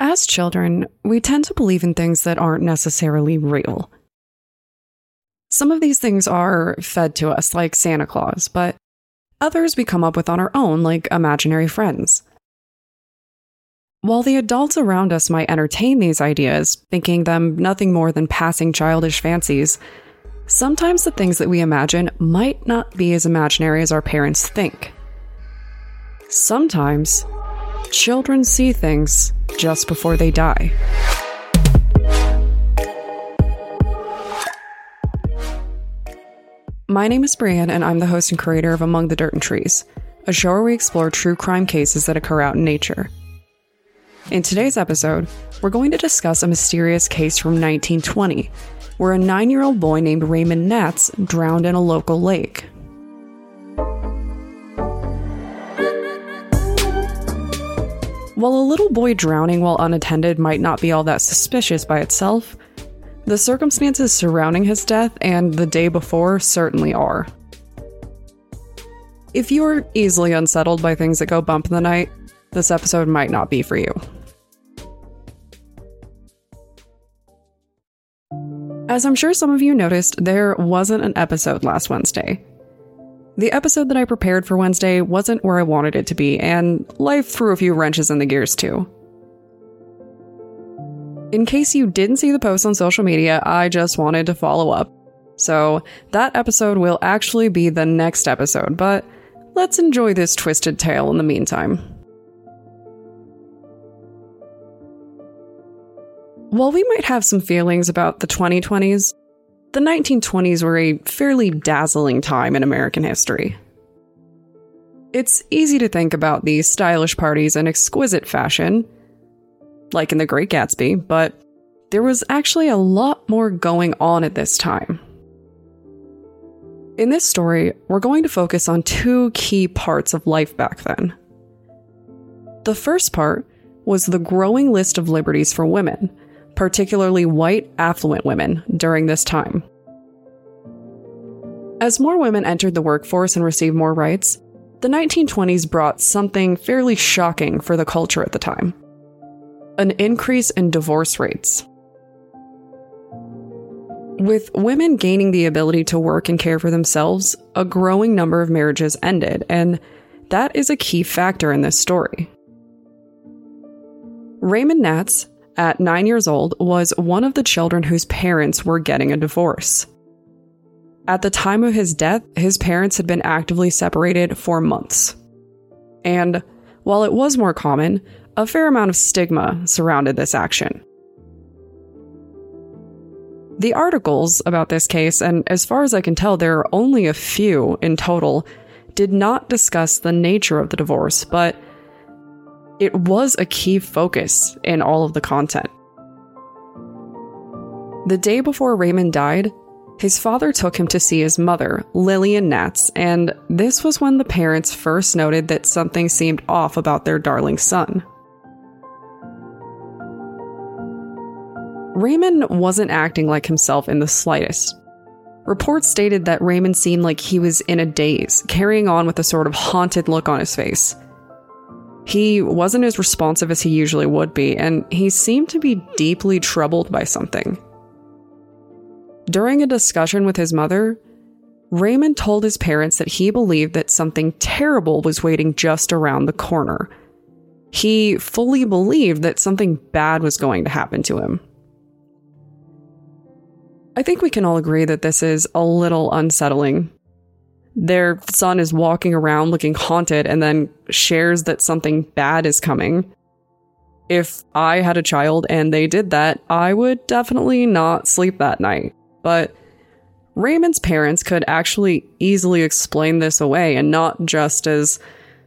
As children, we tend to believe in things that aren't necessarily real. Some of these things are fed to us, like Santa Claus, but others we come up with on our own, like imaginary friends. While the adults around us might entertain these ideas, thinking them nothing more than passing childish fancies, sometimes the things that we imagine might not be as imaginary as our parents think. Sometimes, children see things just before they die. My name is Brienne, and I'm the host and creator of Among the Dirt and Trees, a show where we explore true crime cases that occur out in nature. In today's episode, we're going to discuss a mysterious case from 1920 where a nine year old boy named Raymond Natz drowned in a local lake. While a little boy drowning while unattended might not be all that suspicious by itself, the circumstances surrounding his death and the day before certainly are. If you're easily unsettled by things that go bump in the night, this episode might not be for you. As I'm sure some of you noticed, there wasn't an episode last Wednesday. The episode that I prepared for Wednesday wasn't where I wanted it to be, and life threw a few wrenches in the gears too. In case you didn't see the post on social media, I just wanted to follow up. So, that episode will actually be the next episode, but let's enjoy this twisted tale in the meantime. While we might have some feelings about the 2020s, the 1920s were a fairly dazzling time in American history. It's easy to think about these stylish parties in exquisite fashion, like in The Great Gatsby, but there was actually a lot more going on at this time. In this story, we're going to focus on two key parts of life back then. The first part was the growing list of liberties for women particularly white, affluent women, during this time. As more women entered the workforce and received more rights, the 1920s brought something fairly shocking for the culture at the time an increase in divorce rates. With women gaining the ability to work and care for themselves, a growing number of marriages ended, and that is a key factor in this story. Raymond Natz, at nine years old, was one of the children whose parents were getting a divorce. At the time of his death, his parents had been actively separated for months. And while it was more common, a fair amount of stigma surrounded this action. The articles about this case, and as far as I can tell, there are only a few in total, did not discuss the nature of the divorce, but it was a key focus in all of the content. The day before Raymond died, his father took him to see his mother, Lillian Natz, and this was when the parents first noted that something seemed off about their darling son. Raymond wasn't acting like himself in the slightest. Reports stated that Raymond seemed like he was in a daze, carrying on with a sort of haunted look on his face. He wasn't as responsive as he usually would be, and he seemed to be deeply troubled by something. During a discussion with his mother, Raymond told his parents that he believed that something terrible was waiting just around the corner. He fully believed that something bad was going to happen to him. I think we can all agree that this is a little unsettling their son is walking around looking haunted and then shares that something bad is coming. If I had a child and they did that, I would definitely not sleep that night. But Raymond's parents could actually easily explain this away and not just as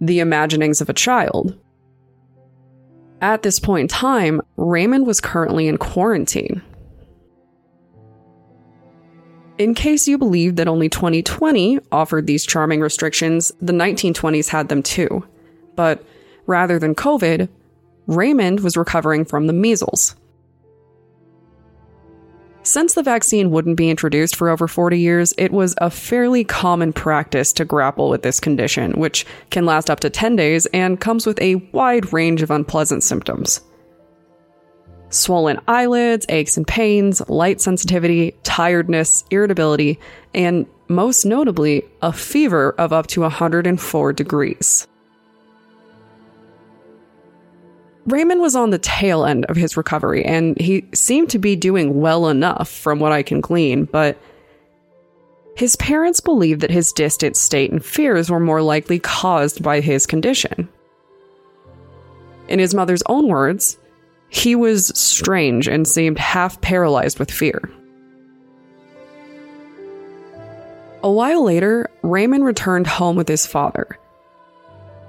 the imaginings of a child. At this point in time, Raymond was currently in quarantine. In case you believe that only 2020 offered these charming restrictions, the 1920s had them too. But rather than COVID, Raymond was recovering from the measles. Since the vaccine wouldn't be introduced for over 40 years, it was a fairly common practice to grapple with this condition, which can last up to 10 days and comes with a wide range of unpleasant symptoms. Swollen eyelids, aches and pains, light sensitivity, tiredness, irritability, and most notably, a fever of up to 104 degrees. Raymond was on the tail end of his recovery, and he seemed to be doing well enough from what I can glean, but his parents believed that his distant state and fears were more likely caused by his condition. In his mother's own words, he was strange and seemed half paralyzed with fear. A while later, Raymond returned home with his father.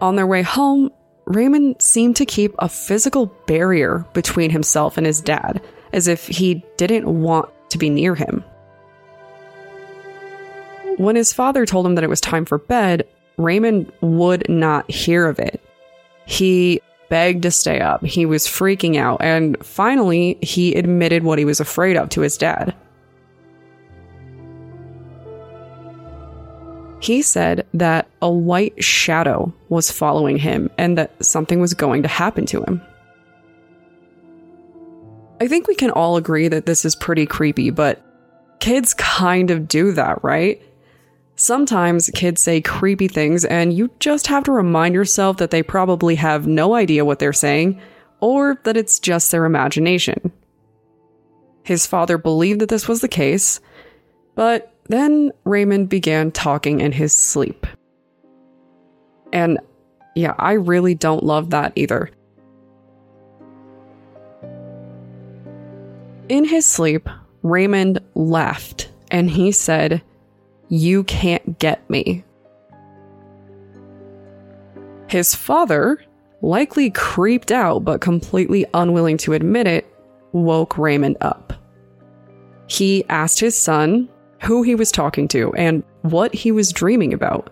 On their way home, Raymond seemed to keep a physical barrier between himself and his dad, as if he didn't want to be near him. When his father told him that it was time for bed, Raymond would not hear of it. He begged to stay up. He was freaking out, and finally, he admitted what he was afraid of to his dad. He said that a white shadow was following him and that something was going to happen to him. I think we can all agree that this is pretty creepy, but kids kind of do that, right? Sometimes kids say creepy things, and you just have to remind yourself that they probably have no idea what they're saying, or that it's just their imagination. His father believed that this was the case, but then Raymond began talking in his sleep. And yeah, I really don't love that either. In his sleep, Raymond laughed and he said, You can't get me. His father, likely creeped out but completely unwilling to admit it, woke Raymond up. He asked his son who he was talking to, and what he was dreaming about.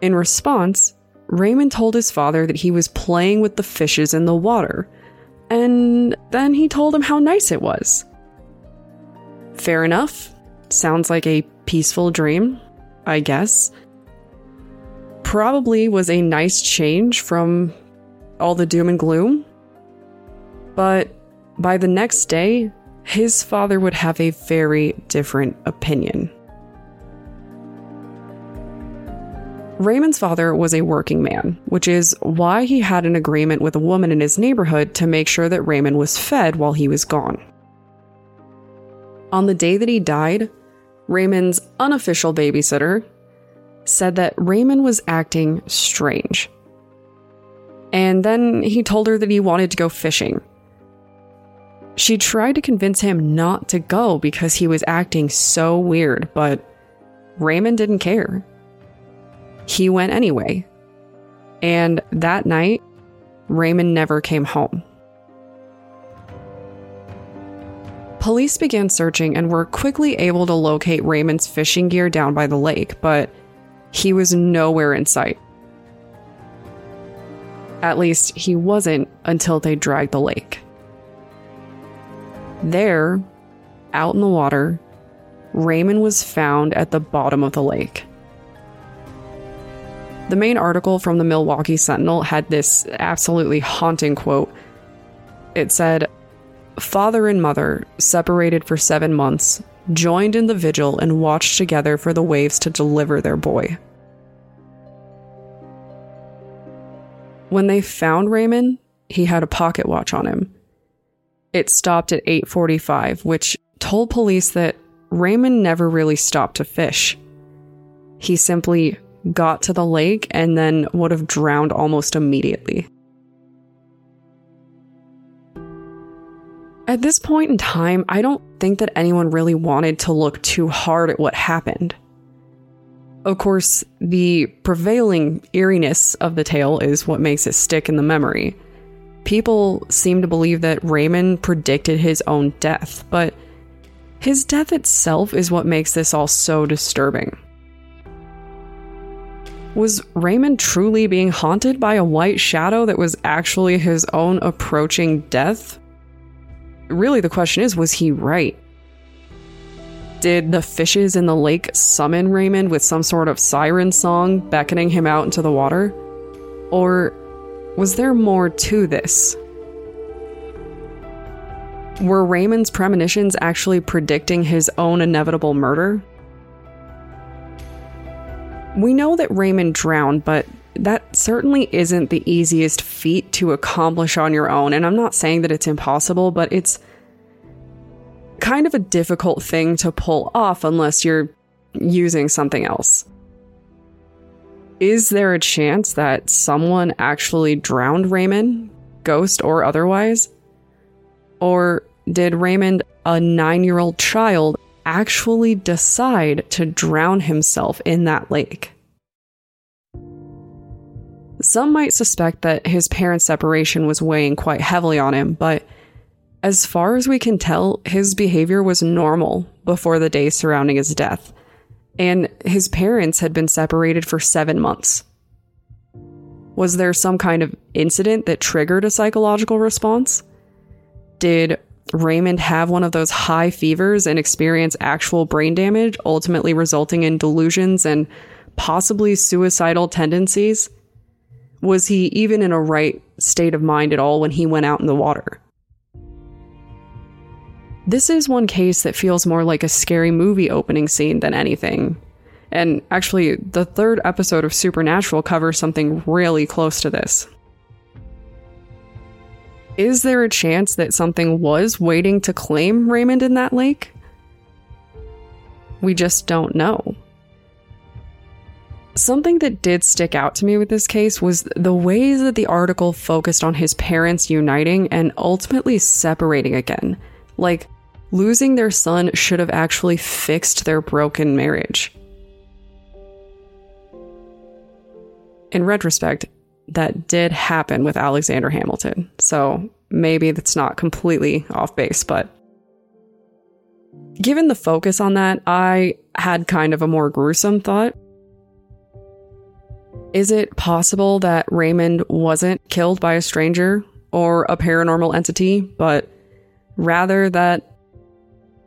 In response, Raymond told his father that he was playing with the fishes in the water, and then he told him how nice it was. Fair enough. Sounds like a peaceful dream, I guess. Probably was a nice change from all the doom and gloom. But by the next day, his father would have a very different opinion. Raymond's father was a working man, which is why he had an agreement with a woman in his neighborhood to make sure that Raymond was fed while he was gone. On the day that he died, Raymond's unofficial babysitter said that Raymond was acting strange. And then he told her that he wanted to go fishing, she tried to convince him not to go because he was acting so weird, but Raymond didn't care. He went anyway. And that night, Raymond never came home. Police began searching and were quickly able to locate Raymond's fishing gear down by the lake, but he was nowhere in sight. At least, he wasn't until they dragged the lake. There, out in the water, Raymond was found at the bottom of the lake. The main article from the Milwaukee Sentinel had this absolutely haunting quote. It said, Father and mother, separated for seven months, joined in the vigil and watched together for the waves to deliver their boy. When they found Raymond, he had a pocket watch on him it stopped at 8:45, which told police that Raymond never really stopped to fish. He simply got to the lake and then would have drowned almost immediately. At this point in time, I don't think that anyone really wanted to look too hard at what happened. Of course, the prevailing eeriness of the tale is what makes it stick in the memory. People seem to believe that Raymond predicted his own death, but his death itself is what makes this all so disturbing. Was Raymond truly being haunted by a white shadow that was actually his own approaching death? Really, the question is was he right? Did the fishes in the lake summon Raymond with some sort of siren song beckoning him out into the water? Or was there more to this? Were Raymond's premonitions actually predicting his own inevitable murder? We know that Raymond drowned, but that certainly isn't the easiest feat to accomplish on your own. And I'm not saying that it's impossible, but it's kind of a difficult thing to pull off unless you're using something else. Is there a chance that someone actually drowned Raymond, ghost or otherwise? Or did Raymond, a nine year old child, actually decide to drown himself in that lake? Some might suspect that his parents' separation was weighing quite heavily on him, but as far as we can tell, his behavior was normal before the day surrounding his death, and his parents had been separated for seven months. Was there some kind of incident that triggered a psychological response? Did Raymond have one of those high fevers and experience actual brain damage, ultimately resulting in delusions and possibly suicidal tendencies? Was he even in a right state of mind at all when he went out in the water? This is one case that feels more like a scary movie opening scene than anything. And actually, the third episode of Supernatural covers something really close to this. Is there a chance that something was waiting to claim Raymond in that lake? We just don't know. Something that did stick out to me with this case was the ways that the article focused on his parents uniting and ultimately separating again. Like, losing their son should have actually fixed their broken marriage. In retrospect, that did happen with Alexander Hamilton, so maybe that's not completely off base, but given the focus on that, I had kind of a more gruesome thought is it possible that Raymond wasn't killed by a stranger or a paranormal entity, but rather that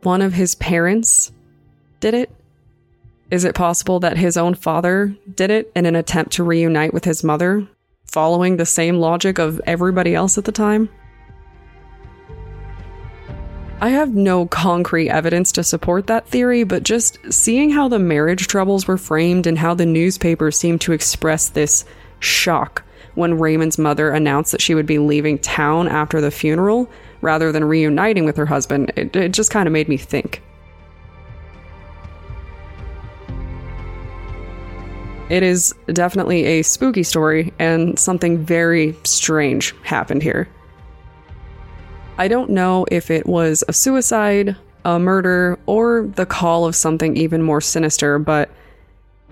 one of his parents did it? Is it possible that his own father did it in an attempt to reunite with his mother, following the same logic of everybody else at the time? I have no concrete evidence to support that theory, but just seeing how the marriage troubles were framed and how the newspapers seemed to express this shock when Raymond's mother announced that she would be leaving town after the funeral rather than reuniting with her husband, it, it just kind of made me think. It is definitely a spooky story, and something very strange happened here. I don't know if it was a suicide, a murder, or the call of something even more sinister, but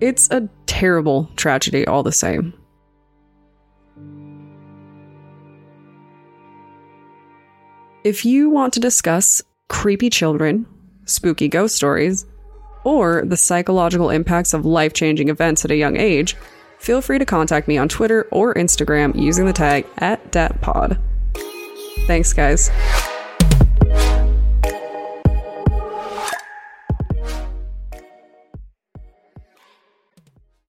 it's a terrible tragedy all the same. If you want to discuss creepy children, spooky ghost stories, or the psychological impacts of life changing events at a young age, feel free to contact me on Twitter or Instagram using the tag at DatPod. Thanks, guys.